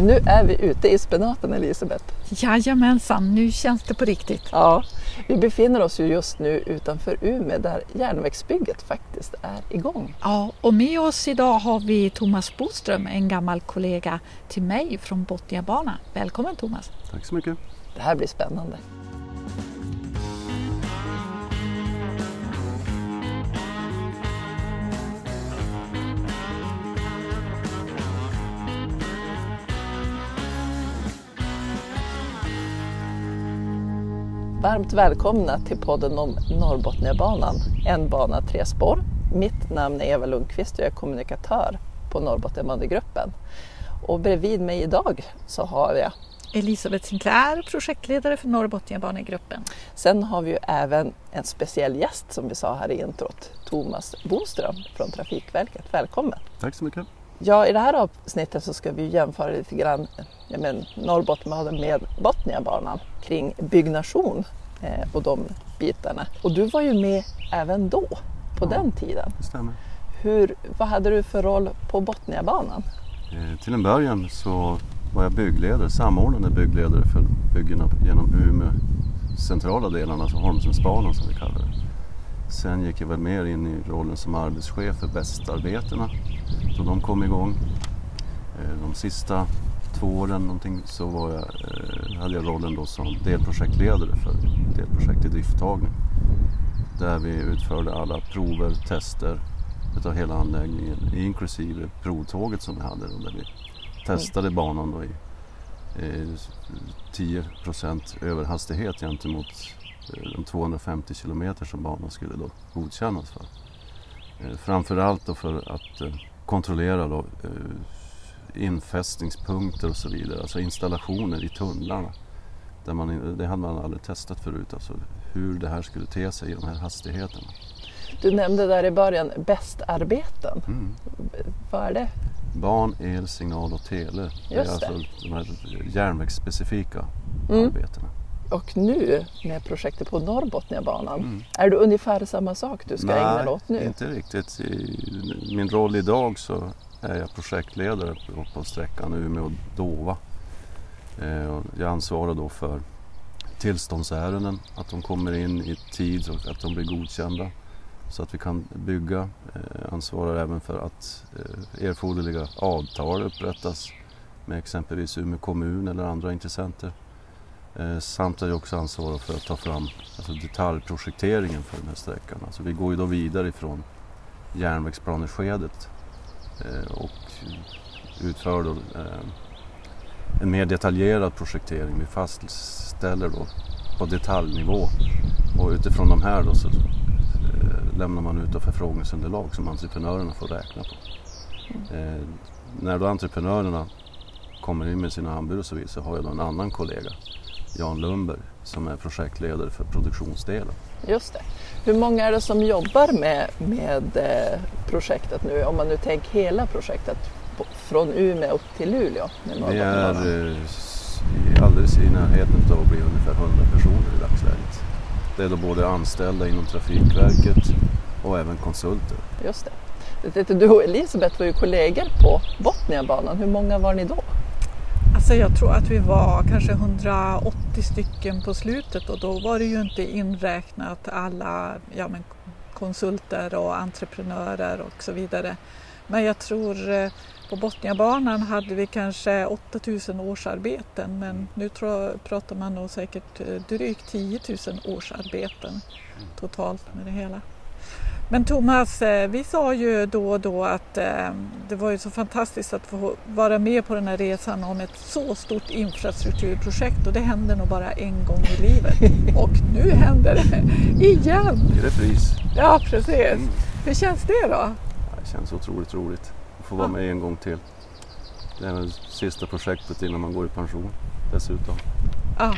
Men nu är vi ute i spenaten Elisabeth. Jajamensan, nu känns det på riktigt. Ja, vi befinner oss ju just nu utanför Umeå där järnvägsbygget faktiskt är igång. Ja, och med oss idag har vi Thomas Boström, en gammal kollega till mig från Botniabanan. Välkommen Thomas! Tack så mycket! Det här blir spännande. Varmt välkomna till podden om Norrbotniabanan, en bana, tre spår. Mitt namn är Eva Lundqvist och jag är kommunikatör på Norrbotniabanegruppen. Och bredvid mig idag så har jag Elisabeth Sinclair, projektledare för Norrbotniabanegruppen. Sen har vi ju även en speciell gäst som vi sa här i introt, Thomas Boström från Trafikverket. Välkommen! Tack så mycket! Ja, i det här avsnittet så ska vi jämföra lite grann ja, men Norrbotniabanan med Botniabanan kring byggnation eh, och de bitarna. Och du var ju med även då, på Ja, den tiden. Det stämmer. Hur, vad hade du för roll på Botniabanan? Eh, till en början så var jag byggledare, samordnande byggledare för byggena genom Umeå centrala delarna, alltså Holmsensbanan som vi kallar det. Sen gick jag väl mer in i rollen som arbetschef för Västarbetena då de kom igång. Eh, de sista två åren någonting så var jag, eh, hade jag rollen då som delprojektledare för delprojekt i drifttagning. Där vi utförde alla prover, tester utav hela anläggningen inklusive provtåget som vi hade och där vi testade banan då i eh, 10% överhastighet gentemot eh, de 250 kilometer som banan skulle då godkännas för. Eh, framförallt då för att eh, kontrollera då, eh, infästningspunkter och så vidare, alltså installationer i tunnlarna. Där man, det hade man aldrig testat förut, alltså hur det här skulle te sig i de här hastigheterna. Du nämnde där i början bästarbeten. Mm. Vad är det? Ban, el, signal och tele. det är Just det. alltså de här järnvägsspecifika Mm. arbetena. Och nu med projektet på Norrbotniabanan, Mm. är det ungefär samma sak du ska ägna dig åt nu? inte riktigt. I min roll idag så är jag projektledare på, på sträckan Umeå-Dova. Eh, jag ansvarar då för tillståndsärenden, att de kommer in i tid och att de blir godkända så att vi kan bygga. Eh, ansvarar även för att eh, erforderliga avtal upprättas med exempelvis Umeå kommun eller andra intressenter. Eh, samt är jag också ansvarig för att ta fram alltså detaljprojekteringen för den här sträckan. Alltså vi går ju då vidare ifrån järnvägsplaneskedet eh, och utför då eh, en mer detaljerad projektering. Vi fastställer då på detaljnivå och utifrån de här då så lämnar man ut förfrågningsunderlag som entreprenörerna får räkna på. Mm. när då entreprenörerna kommer in med sina anbud och så vidare så har jag då en annan kollega, Jan Lundberg, som är projektledare för produktionsdelen. Just det. Hur många är det som jobbar med, med eh, projektet nu, om man nu tänker hela projektet från Umeå upp till Luleå? Vi är eh, alldeles i närheten av att bli ungefär 100 personer i dagsläget. Det är då både anställda inom Trafikverket och även konsulter. Just det. Du och Elisabeth var ju kollegor på Botniabanan. Hur många var ni då? Alltså jag tror att vi var kanske 180 stycken på slutet och då var det ju inte inräknat alla ja, men konsulter och entreprenörer och så vidare. Men jag tror eh, på Botniabanan hade vi kanske 8000 årsarbeten men nu tror, pratar man nog säkert eh, drygt 10 000 årsarbeten totalt med det hela. Men Thomas, eh, vi sa ju då och då att eh, det var ju så fantastiskt att få vara med på den här resan om ett så stort infrastrukturprojekt och det händer nog bara en gång i livet. Och nu händer det igen! I repris. Ja, precis. Mm. Hur känns det då? Det känns otroligt roligt att få vara Ja. med en gång till. Det är väl sista projektet innan man går i pension dessutom. Ja,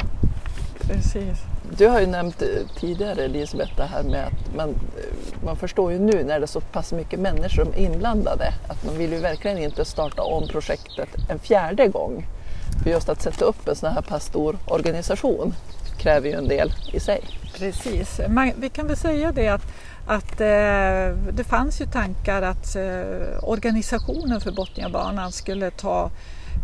precis. Du har ju nämnt eh, tidigare Elisabeth det här med att man, eh, man förstår ju nu när det är så pass mycket människor inblandade att man vill ju verkligen inte starta om projektet en fjärde gång. För just att sätta upp en sån här pass stor organisation kräver ju en del i sig. Precis. Man, vi kan väl säga det att, att eh, det fanns ju tankar att eh, organisationen för Botniabanan skulle ta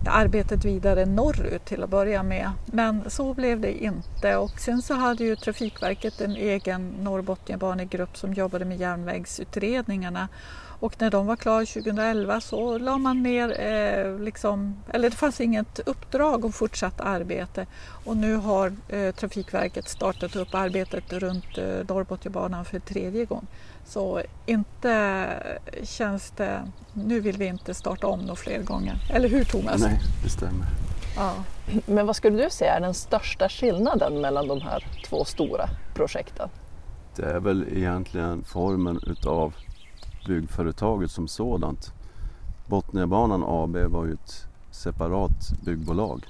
arbetet vidare norrut till att börja med. Men så blev det inte och sen så hade ju Trafikverket en egen Norrbotniabanegrupp som jobbade med järnvägsutredningarna och när de var klara 2011 så la man ner, eh, liksom, eller det fanns inget uppdrag om fortsatt arbete och nu har eh, Trafikverket startat upp arbetet runt eh, Norrbotniabanan för tredje gången. Så inte känns det, nu vill vi inte starta om några fler gånger. Eller hur Thomas? Nej, det stämmer. Ja. Men vad skulle du säga är den största skillnaden mellan de här två stora projekten? Det är väl egentligen formen utav byggföretaget som sådant. Botniabanan AB var ju ett separat byggbolag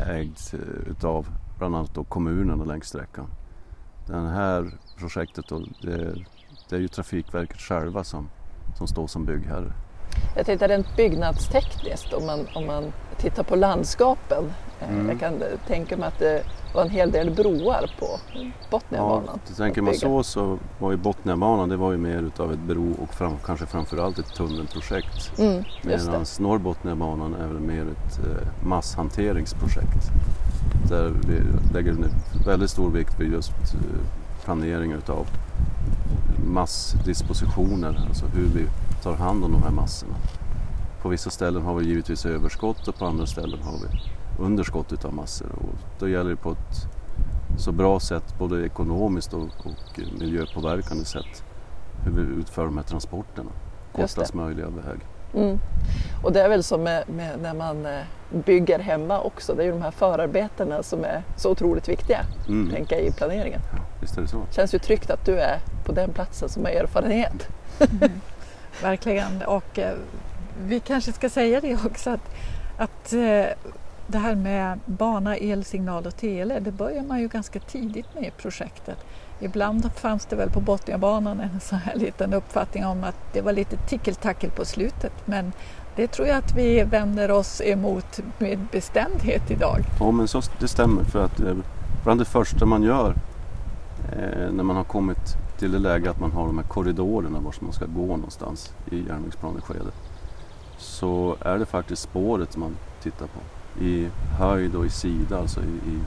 ägt eh, utav bland annat då kommunerna längs sträckan. Det här projektet då, det, det är ju Trafikverket själva som, som står som byggherre. Jag tänkte rent byggnadstekniskt om man, om man tittar på landskapen. Eh, mm. Jag kan tänka mig att det var en hel del broar på Botniabanan. Ja, tänker man så så var ju Botniabanan det var ju mer utav ett bro och fram, kanske framförallt ett tunnelprojekt. Mm, Medan Norrbotniabanan är väl mer ett eh, masshanteringsprojekt. Där vi lägger väldigt stor vikt vid just eh, planering utav massdispositioner, alltså hur vi tar hand om de här massorna. På vissa ställen har vi givetvis överskott och på andra ställen har vi underskott utav massor. Och då gäller det på ett så bra sätt, både ekonomiskt och, och miljöpåverkande sätt, hur vi utför de här transporterna. Kortast möjliga väg. Mm. Och det är väl som med, med, när man eh, bygger hemma också, det är ju de här förarbetena som är så otroligt viktiga, mm. tänka i planeringen. Ja, visst är det så. Känns ju tryggt att du är på den platsen som har erfarenhet. Mm. Verkligen, och eh, vi kanske ska säga det också att, att eh, det här med bana, elsignal och tele, det börjar man ju ganska tidigt med i projektet. Ibland fanns det väl på Botniabanan en sån här liten uppfattning om att det var lite tickeltackel på slutet men det tror jag att vi vänder oss emot med bestämdhet idag. Ja men så, det stämmer för att eh, bland det första man gör eh, när man har kommit till det läge att man har de här korridorerna vart man ska gå någonstans i järnvägsplaneskedet så är det faktiskt spåret man tittar på i höjd och i sida, alltså i, i,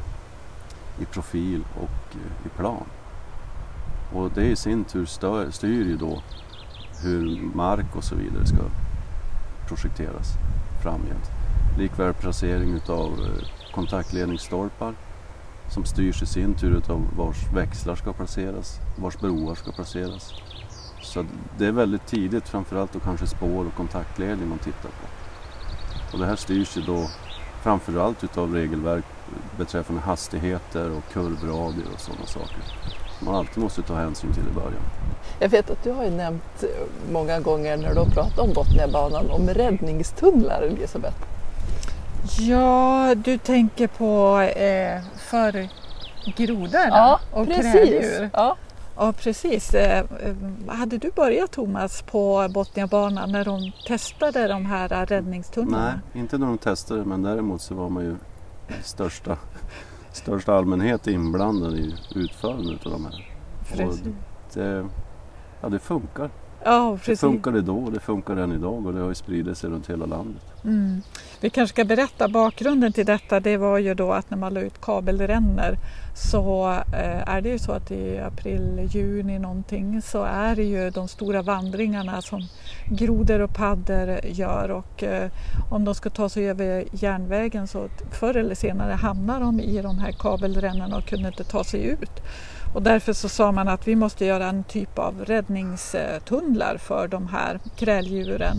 i profil och eh, i plan. Och det i sin tur stör, styr ju då hur mark och så vidare ska projekteras framgent. Likväl placering utav eh, kontaktledningsstolpar som styrs i sin tur utav vars växlar ska placeras, vars broar ska placeras. Så det är väldigt tidigt, framförallt då kanske spår och kontaktledning man tittar på. Och det här styrs ju då framförallt utav regelverk beträffande hastigheter och kurvradier och sådana saker. Man alltid måste ta hänsyn till i början. Jag vet att du har ju nämnt många gånger när du har pratat om Botniabanan om räddningstunnlar, Elisabeth. Ja, du tänker på eh, för grodorna ja, och precis. kräldjur. Ja. Ja precis. Eh, eh, hade du börjat Thomas på Botniabanan när de testade de här räddningstunnlarna? Nej, inte när de testade men däremot så var man ju i största, största allmänhet inblandad i utförandet av de här. Precis. det, ja, det funkar. Ja, precis. Det funkade då och det funkar än idag och det har ju spridit sig runt hela landet. Mm. Vi kanske ska berätta bakgrunden till detta. Det var ju då att när man la ut kabelrännor så eh, är det ju så att i april, juni någonting så är det ju de stora vandringarna som grodor och paddor gör och eh, om de ska ta sig över järnvägen så förr eller senare hamnar de i de här kabelrännorna och kunde inte ta sig ut. Och därför så sa man att vi måste göra en typ av räddningstunnlar för de här kräldjuren.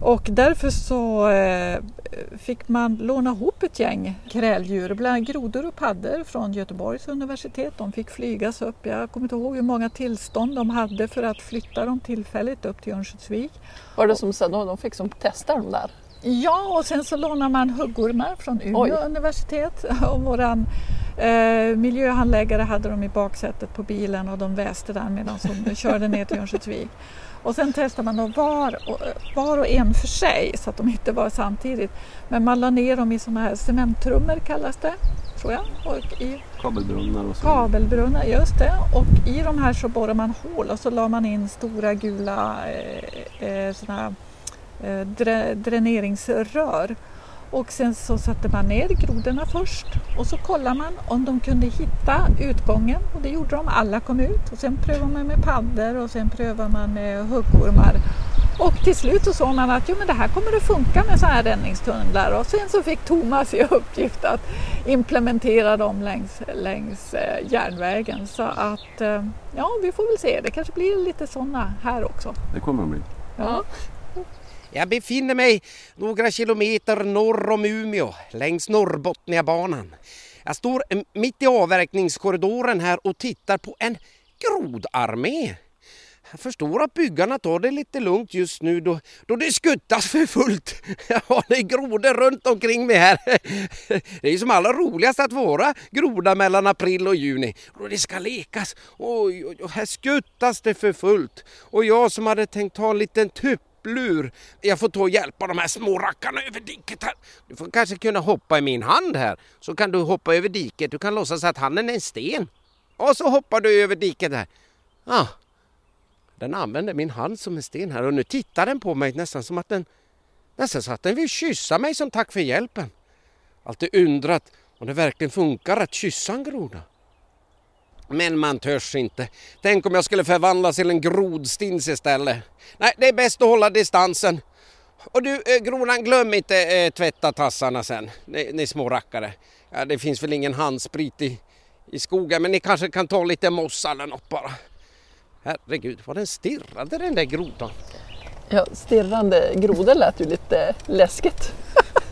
Och därför så eh, fick man låna ihop ett gäng kräldjur, bland grodor och paddor från Göteborgs universitet. De fick flygas upp, jag kommer inte ihåg hur många tillstånd de hade för att flytta dem tillfälligt upp till Örnsköldsvik. Var det som sen de fick som testa dem där? Ja, och sen så lånar man huggormar från Umeå Oj. universitet. Och våran eh, miljöhandläggare hade dem i baksätet på bilen och de väste den medan de körde ner till Örnsköldsvik. Och sen testade man då var och, var och en för sig så att de inte var samtidigt. Men man la ner dem i sådana här cementtrummor kallas det, tror jag. Och i kabelbrunnar och så. Kabelbrunnar, just det. Och i de här så borrade man hål och så la man in stora gula eh, eh, såna här, eh, dräneringsrör Och sen så satte man ner grodorna först och så kollade man om de kunde hitta utgången och det gjorde de, alla kom ut. Och sen prövade man med paddor och sen prövade man med huggormar. Och till slut så såg man att jo, men det här kommer att funka med sådana här räddningstunnlar och sen så fick Thomas i uppgift att implementera dem längs, längs eh, järnvägen. Så att eh, ja, vi får väl se, det kanske blir lite sådana här också. Det kommer att bli. Ja. Jag befinner mig några kilometer norr om Umeå längs Norrbotniabanan. Jag står mitt i avverkningskorridoren här och tittar på en grodarmé. Jag förstår att byggarna tar det lite lugnt just nu då, då det skuttas för fullt. Ja, det är grodor runt omkring mig här. Det är som allra roligast att vara groda mellan april och juni. Då det ska lekas. Oj, oj, oj, här skuttas det för fullt. Och jag som hade tänkt ta en liten tupp hopplur. Jag får ta och hjälpa de här små rackarna över diket här. Du får kanske kunna hoppa i min hand här. Så kan du hoppa över diket. Du kan låtsas att handen är en sten. Och så hoppar du över diket här. Ah, den använder min hand som en sten här och nu tittar den på mig nästan som att den nästan så att den vill kyssa mig som tack för hjälpen. Alltid undrat om det verkligen funkar att kyssa en groda. Men man törs inte. Tänk om jag skulle förvandlas till en grodstins istället. Nej, det är bäst att hålla distansen. Och du, eh, grodan, glöm inte eh, tvätta tassarna sen, ni, ni små rackare. Ja, det finns väl ingen handsprit i, i skogen, men ni kanske kan ta lite mossa eller något bara. Herregud, vad den stirrade den där grodan. Ja, stirrande grodor lät ju lite läskigt.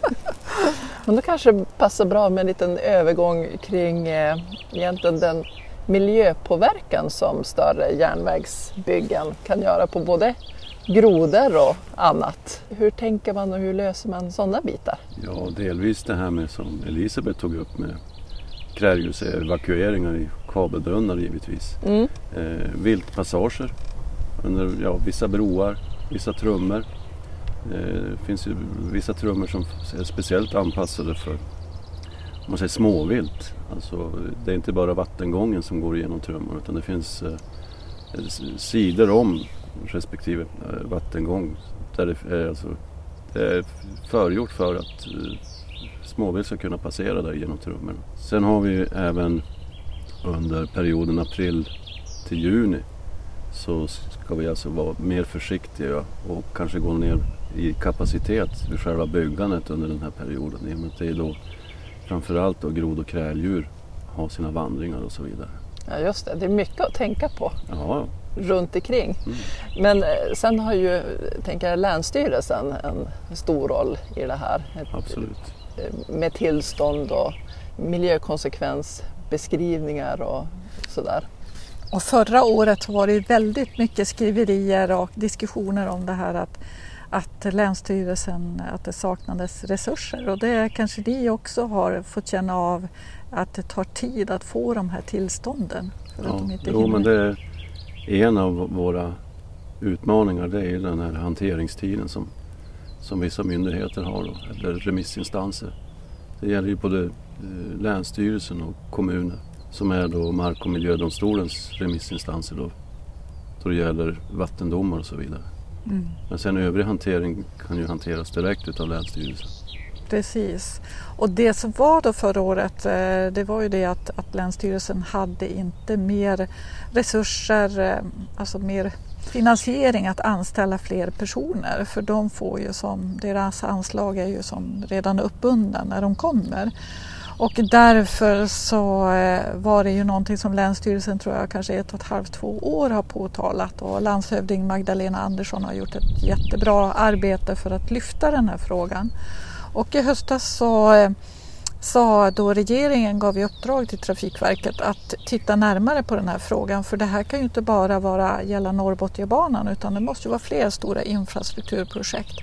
Men då kanske det passar bra med en liten övergång kring eh, egentligen den miljöpåverkan som större järnvägsbyggen kan göra på både grodor och annat. Hur tänker man och hur löser man sådana bitar? Ja, delvis det här med som Elisabeth tog upp med kräldjursevakueringar i kabelbrunnar givetvis. Mm. Eh, viltpassager under ja, vissa broar, vissa trummor. Eh, det finns ju vissa trummor som är speciellt anpassade för man säger småvilt. Alltså, det är inte bara vattengången som går igenom trummor utan det finns eh, sidor om respektive eh, vattengång. Där det, är, alltså, det är förgjort för att eh, småvilt ska kunna passera där genom trummorna. Sen har vi även under perioden april till juni så ska vi alltså vara mer försiktiga och kanske gå ner i kapacitet vid själva byggandet under den här perioden. I och med att det är då framförallt då grod och kräldjur har sina vandringar och så vidare. Ja just det, det är mycket att tänka på ja. runt omkring. Mm. Men eh, sen har ju, tänker jag, Länsstyrelsen en stor roll i det här. Absolut. Eh, med tillstånd och miljökonsekvensbeskrivningar och sådär. Och förra året var det väldigt mycket skriverier och diskussioner om det här att att Länsstyrelsen, att det saknades resurser och det kanske ni också har fått känna av att det tar tid att få de här tillstånden. För ja, att de inte jo, men det är en av våra utmaningar det är den här hanteringstiden som, som vissa myndigheter har, då, eller remissinstanser. Det gäller ju både eh, Länsstyrelsen och kommuner som är då Mark och miljödomstolens remissinstanser då, då det gäller vattendomar och så vidare. Mm. Men sen övrig hantering kan ju hanteras direkt utav Länsstyrelsen. Precis. Och det som var då förra året eh, det var ju det att, att Länsstyrelsen hade inte mer resurser, eh, alltså mer finansiering att anställa fler personer för de får ju som, deras anslag är ju som redan uppbundna när de kommer. Och därför så eh, var det ju någonting som Länsstyrelsen tror jag kanske ett och ett halvt, två år har påtalat och landshövding Magdalena Andersson har gjort ett jättebra arbete för att lyfta den här frågan. Och i höstas så eh, sa då regeringen gav i uppdrag till Trafikverket att titta närmare på den här frågan för det här kan ju inte bara vara gälla Norrbotniabanan utan det måste ju vara fler stora infrastrukturprojekt.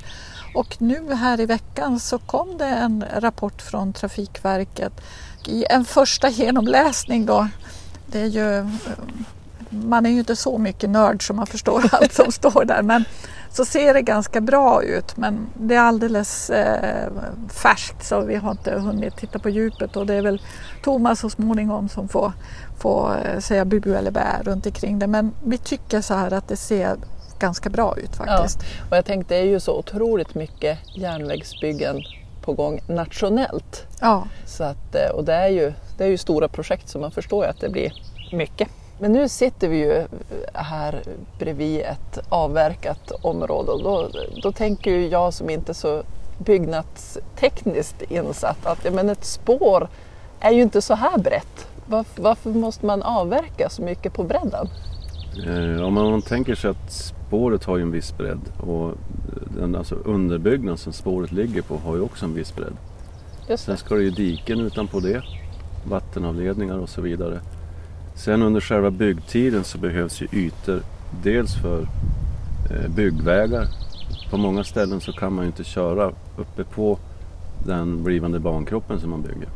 Och nu här i veckan så kom det en rapport från Trafikverket. I en första genomläsning då. Det är ju, eh, man är ju inte så mycket nörd som man förstår allt som står där. Men så ser det ganska bra ut. Men det är alldeles eh, färskt så vi har inte hunnit titta på djupet. Och det är väl Thomas så småningom som får, får eh, säga bu eller bä runt omkring det. Men vi tycker så här att det ser ganska bra ut faktiskt. Ja, och jag tänkte det är ju så otroligt mycket järnvägsbyggen på gång nationellt. Ja, Så att, eh, och det är, ju, det är ju stora projekt så man förstår ju att det blir mycket. Men nu sitter vi ju här bredvid ett avverkat område och då, då tänker ju jag som inte är så byggnadstekniskt insatt att ja, men ett spår är ju inte så här brett. Varför, varför måste man avverka så mycket på bredden? Eh, Om man tänker sig att spåret har ju en viss bredd och den alltså underbyggnad som spåret ligger på har ju också en viss bredd. Just Sen ska det ju diken utanpå det, vattenavledningar och så vidare. Sen under själva byggtiden så behövs ju ytor dels för eh, byggvägar. På många ställen så kan man ju inte köra uppe på den blivande bankroppen som man bygger.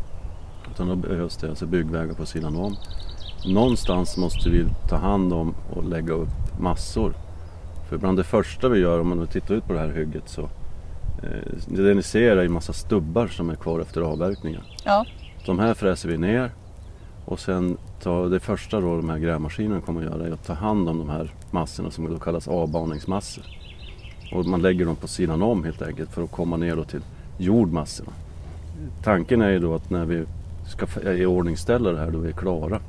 Utan då behövs det alltså byggvägar på sidan om. Någonstans måste vi ta hand om och lägga upp massor. För bland det första vi gör om man tittar ut på det här hygget så eh, det ni ser är en massa stubbar som är kvar efter avverkningen. Ja, De här fräser vi ner och sen tar det första då de här grävmaskinerna kommer att göra är att ta hand om de här massorna som då kallas avbaningsmassor. Och man lägger dem på sidan om helt enkelt för att komma ner då till jordmassorna. Tanken är ju då att när vi ska iordningställa det här då vi är klara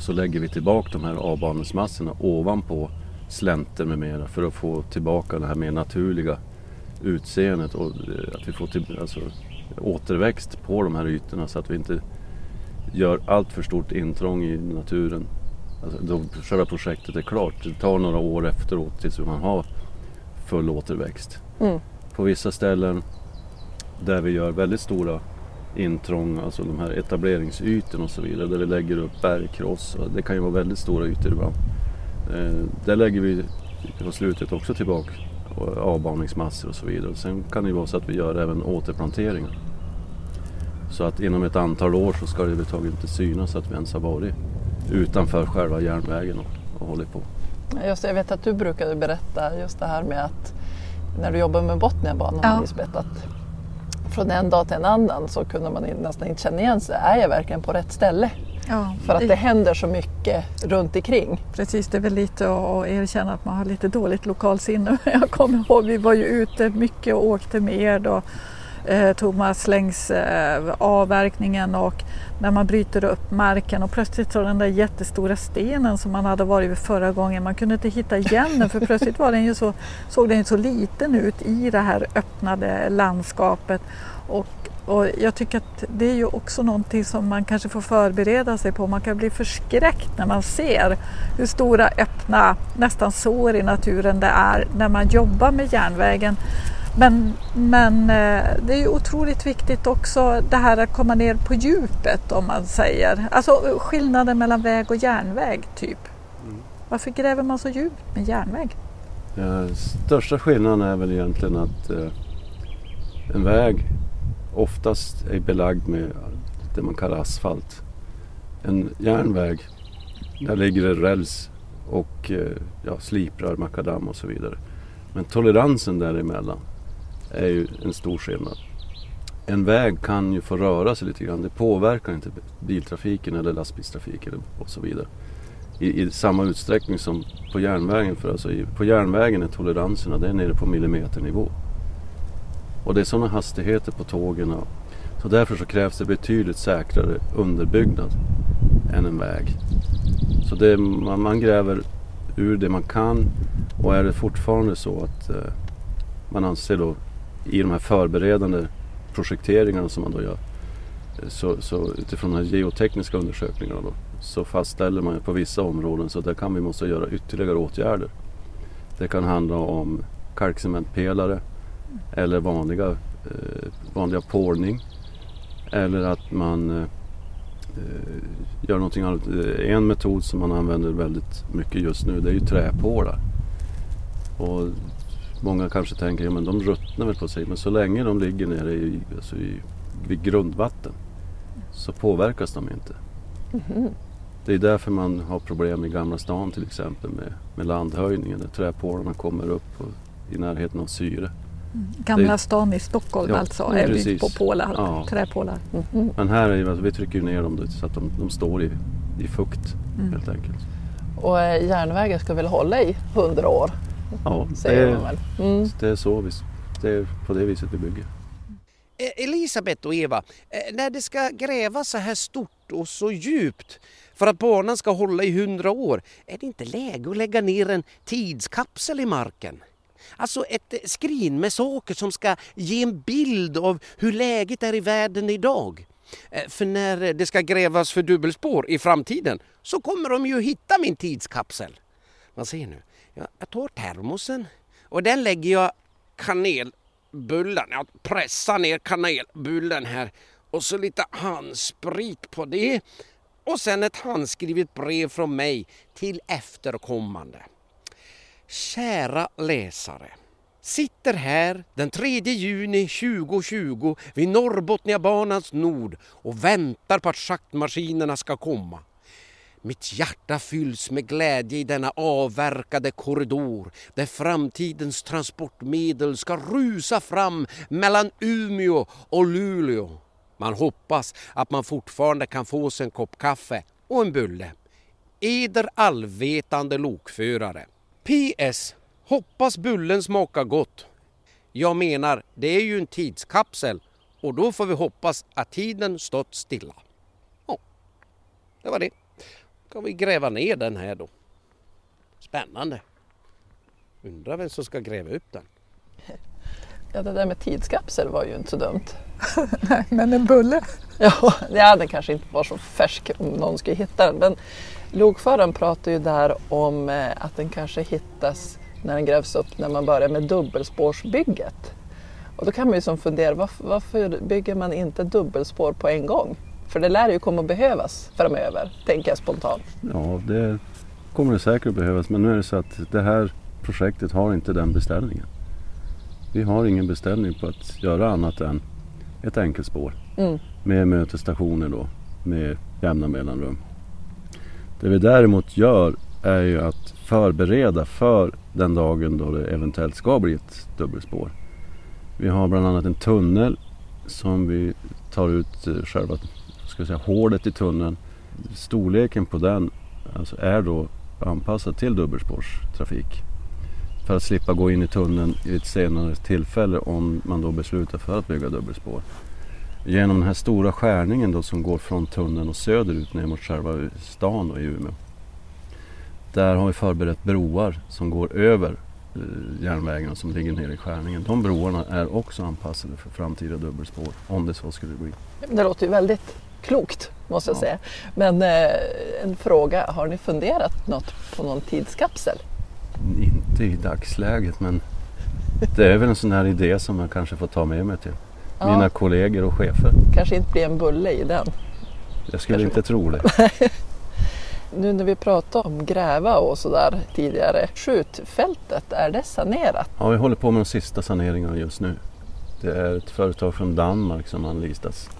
så lägger vi tillbaka de här avbaningsmassorna ovanpå slänter med mera för att få tillbaka det här mer naturliga utseendet och eh, att vi får till, alltså, återväxt på de här ytorna så att vi inte gör allt för stort intrång i naturen. Alltså, då själva projektet är klart. Det tar några år efteråt tills man har full återväxt. Mm. På vissa ställen där vi gör väldigt stora intrång, alltså de här etableringsytorna och så vidare, där vi lägger upp bergkross. och Det kan ju vara väldigt stora ytor ibland. Eh, där lägger vi på slutet också tillbaka och avbaningsmassor och så vidare. Sen kan det ju vara så att vi gör även återplanteringar. Så att inom ett antal år så ska det överhuvudtaget inte synas att vi ens har varit utanför själva järnvägen och, och hållit på. just jag vet att du brukade berätta just det här med att när du jobbar med Botniabanan Ja. Lisbeth, att från en dag till en annan så kunde man nästan inte känna igen sig. Är jag verkligen på rätt ställe? ja. För att det händer så mycket runt omkring. Precis, det är väl lite att erkänna att man har lite dåligt lokalsinne. Jag kommer ihåg, vi var ju ute mycket och åkte med er då. Eh, Thomas längs eh, avverkningen och när man bryter upp marken och plötsligt så den där jättestora stenen som man hade varit vid förra gången, man kunde inte hitta igen den för plötsligt var den ju så, såg den ju så liten ut i det här öppnade landskapet. Och, och jag tycker att det är ju också någonting som man kanske får förbereda sig på. Man kan bli förskräckt när man ser hur stora öppna, nästan sår i naturen det är när man jobbar med järnvägen. Men, men eh, det är ju otroligt viktigt också det här att komma ner på djupet om man säger. Alltså skillnaden mellan väg och järnväg typ. Varför gräver man så djupt med järnväg? Största skillnaden är väl egentligen att eh, en väg oftast är belagd med det man kallar asfalt. En järnväg, där ligger det räls och eh, ja, sliprör, makadam och så vidare. Men toleransen däremellan är ju en stor skillnad. En väg kan ju få röra sig lite grann. Det påverkar inte biltrafiken eller lastbilstrafiken och så vidare i, i samma utsträckning som på järnvägen. För alltså i, på järnvägen är toleranserna det är nere på millimeternivå. Och det är sådana hastigheter på tågen. och- Så därför så krävs det betydligt säkrare underbyggnad än en väg. Så det, man, man gräver ur det man kan och är det fortfarande så att eh, man anser då i de här förberedande projekteringarna som man då gör eh, så, så utifrån de här geotekniska undersökningarna då, så fastställer man ju på vissa områden så där kan vi måste göra ytterligare åtgärder. Det kan handla om kalkcementpelare eller vanliga, eh, vanliga pålning eller att man eh, eh gör någonting annat. Eh, en metod som man använder väldigt mycket just nu det är ju träpålar. Och många kanske tänker att ja, men de ruttnar väl på sig men så länge de ligger nere i, alltså i, vid grundvatten så påverkas de inte. Det är därför man har problem i Gamla stan till exempel med, med landhöjningen där träpålarna kommer upp och, i närheten av syre. Gamla Det- stan i Stockholm Ja, alltså är byggd precis. på pålar, Ja. träpålar. Mhm. Men här är alltså, vi trycker ner dem då, så att de, de står i, i fukt Mm. helt enkelt. Och eh, järnvägen ska väl hålla i hundra år, Ja, det säger man är, väl. Mm. det är så vi, det är på det viset vi bygger. Eh, Elisabeth och Eva, eh, när det ska grävas så här stort och så djupt för att banan ska hålla i hundra år, är det inte läge att lägga ner en tidskapsel i marken? Alltså ett eh, skrin med saker som ska ge en bild av hur läget är i världen idag. För när det ska grävas för dubbelspår i framtiden så kommer de ju hitta min tidskapsel. Vad säger nu, jag tar termosen och den lägger jag kanelbullen, jag pressar ner kanelbullen här och så lite handsprit på det och sen ett handskrivet brev från mig till efterkommande. Kära läsare. Sitter här den 3 juni 2020 vid Norrbotniabanans nord och väntar på att schaktmaskinerna ska komma. Mitt hjärta fylls med glädje i denna avverkade korridor där framtidens transportmedel ska rusa fram mellan Umeå och Luleå. Man hoppas att man fortfarande kan få sig en kopp kaffe och en bulle. Eder allvetande lokförare. PS. Hoppas bullen smakar gott. Jag menar, det är ju en tidskapsel och då får vi hoppas att tiden stått stilla. Ja, det var det ska vi gräva ner den här då. Spännande. Undrar vem som ska gräva upp den. Ja, det där med tidskapsel var ju inte så dumt. Nej, men en bulle? Ja, ja, den kanske inte var så färsk om någon skulle hitta den. Men lokföraren pratar ju där om eh, att den kanske hittas när den grävs upp när man börjar med dubbelspårsbygget. Och då kan man ju som fundera, varför, varför bygger man inte dubbelspår på en gång? För det lär ju komma att behövas framöver, tänker jag spontant. Ja, det kommer det säkert att behövas. Men nu är det så att det här projektet har inte den beställningen. Vi har ingen beställning på att göra annat än ett enkelspår mm. med mötesstationer då med jämna mellanrum. Det vi däremot gör är ju att förbereda för den dagen då det eventuellt ska bli ett dubbelspår. Vi har bland annat en tunnel som vi tar ut eh, själva ska säga, hålet i tunneln, storleken på den alltså är då anpassad till dubbelspårstrafik. För att slippa gå in i tunneln i ett senare tillfälle om man då beslutar för att bygga dubbelspår. Genom den här stora skärningen då som går från tunneln och söderut ner mot själva stan då i Umeå. Där har vi förberett broar som går över eh, järnvägen som ligger nere i skärningen. De broarna är också anpassade för framtida dubbelspår om det så skulle bli. Det låter ju väldigt klokt måste jag ja. säga. Men eh, en fråga, har ni funderat något på någon tidskapsel? Inte i dagsläget men det är väl en sån här idé som jag kanske får ta med mig till ja. mina kollegor och chefer. Kanske inte blir en bulle i den? Jag skulle kanske... inte tro det. nu när vi pratade om gräva och sådär tidigare, skjutfältet, är det sanerat? Ja, vi håller på med de sista saneringarna just nu. Det är ett företag från Danmark som anlitas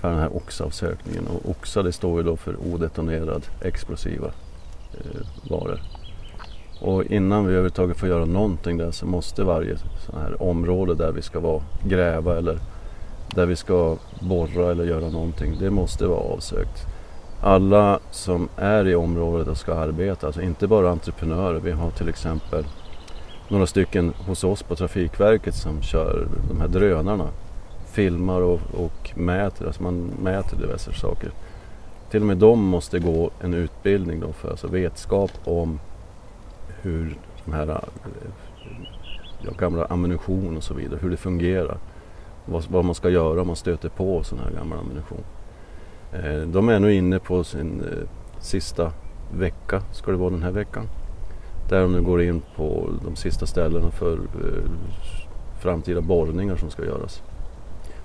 för den här oxavsökningen. Och oxa det står ju då för odetonerad explosiva eh, varor. Och innan vi överhuvudtaget får göra någonting där så måste varje sån här område där vi ska vara, gräva eller där vi ska borra eller göra någonting, det måste vara avsökt. Alla som är i området och ska arbeta, alltså inte bara entreprenörer. Vi har till exempel några stycken hos oss på Trafikverket som kör de här drönarna filmar och, och mäter, alltså man mäter diverse saker. Till och med de måste gå en utbildning då för alltså vetskap om hur de här eh, ja, gamla ammunition och så vidare, hur det fungerar. Vad, vad, man ska göra om man stöter på sån här gammal ammunition. Eh, de är nu inne på sin eh, sista vecka, ska det vara den här veckan. Där de nu går in på de sista ställena för eh, framtida borrningar som ska göras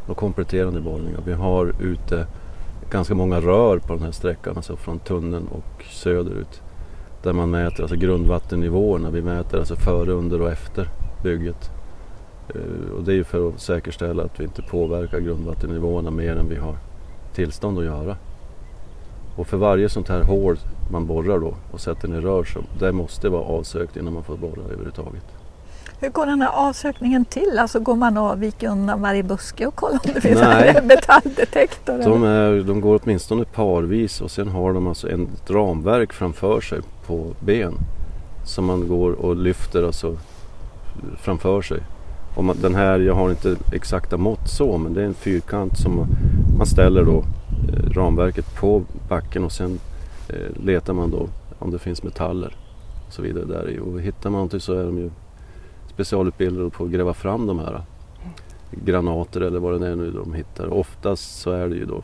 och kompletterande borrningar. Vi har ute ganska många rör på den här sträckan, alltså från tunneln och söderut. Där man mäter alltså grundvattennivåerna. Vi mäter alltså före, under och efter bygget. Eh, och det är ju för att säkerställa att vi inte påverkar grundvattennivåerna mer än vi har tillstånd att göra. Och för varje sånt här hål man borrar då och sätter ner rör så det måste vara avsökt innan man får borra överhuvudtaget. Hur går den här avsökningen till? Alltså går man och viker undan varje buske och kollar om det finns Nej. metalldetektor? De, är, de går åtminstone parvis och sen har de alltså ett ramverk framför sig på ben som man går och lyfter alltså framför sig Och man, den här, jag har inte exakta mått så, men det är en fyrkant som man ställer då eh, ramverket på backen och sen eh, letar man då om det finns metaller och så vidare där i. Och hittar man någonting så är de ju specialutbildade på att gräva fram de här granater eller vad det är nu de hittar. Oftast så är det ju då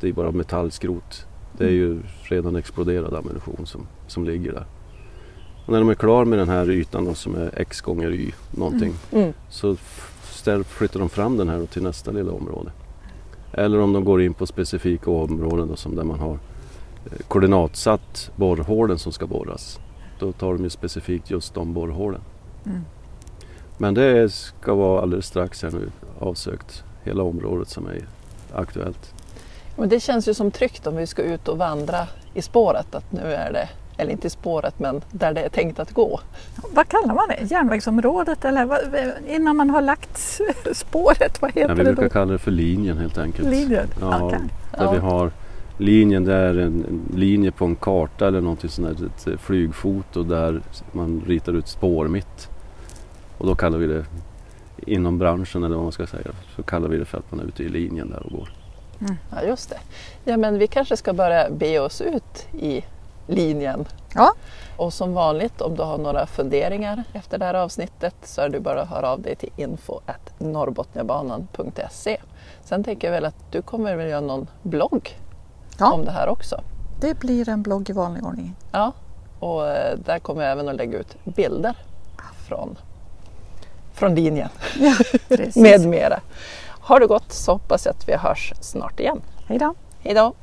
det är bara metallskrot. Det är ju redan exploderad ammunition som, som ligger där. Och när de är klara med den här ytan då, som är x gånger y någonting Mm. så ställ, flyttar de fram den här till nästa lilla område. Eller om de går in på specifika områden då, som där man har eh, koordinatsatt borrhålen som ska borras. Då tar de ju specifikt just de borrhålen. Mm. Men det ska vara alldeles strax här nu avsökt hela området som är aktuellt. Men det känns ju som tryggt om vi ska ut och vandra i spåret att nu är det, eller inte i spåret men där det är tänkt att gå. Vad kallar man det? Järnvägsområdet eller vad, innan man har lagt spåret, vad Ja, heter vi det brukar då? kalla det för linjen helt enkelt. Linjen? Ja, Okej. Där Ja. vi har linjen, det är en, en linje på en karta eller någonting sånt där, ett flygfoto där man ritar ut spår mitt. Och då kallar vi det, inom branschen eller vad man ska säga, så kallar vi det för att man är ute i linjen där och går. Ja, just det. Ja, men vi kanske ska börja be oss ut i linjen. Ja. Och som vanligt om du har några funderingar efter det här avsnittet så är det bara att höra av dig till info.norrbotniabanan.se. Sen tänker jag väl att du kommer väl göra någon blogg Ja. om det här också. Det blir en blogg i vanlig ordning. Ja, och eh, där kommer jag även att lägga ut bilder från, från linjen Ja, med mera. Har det gått så hoppas jag att vi hörs snart igen. Hej då! Hej då!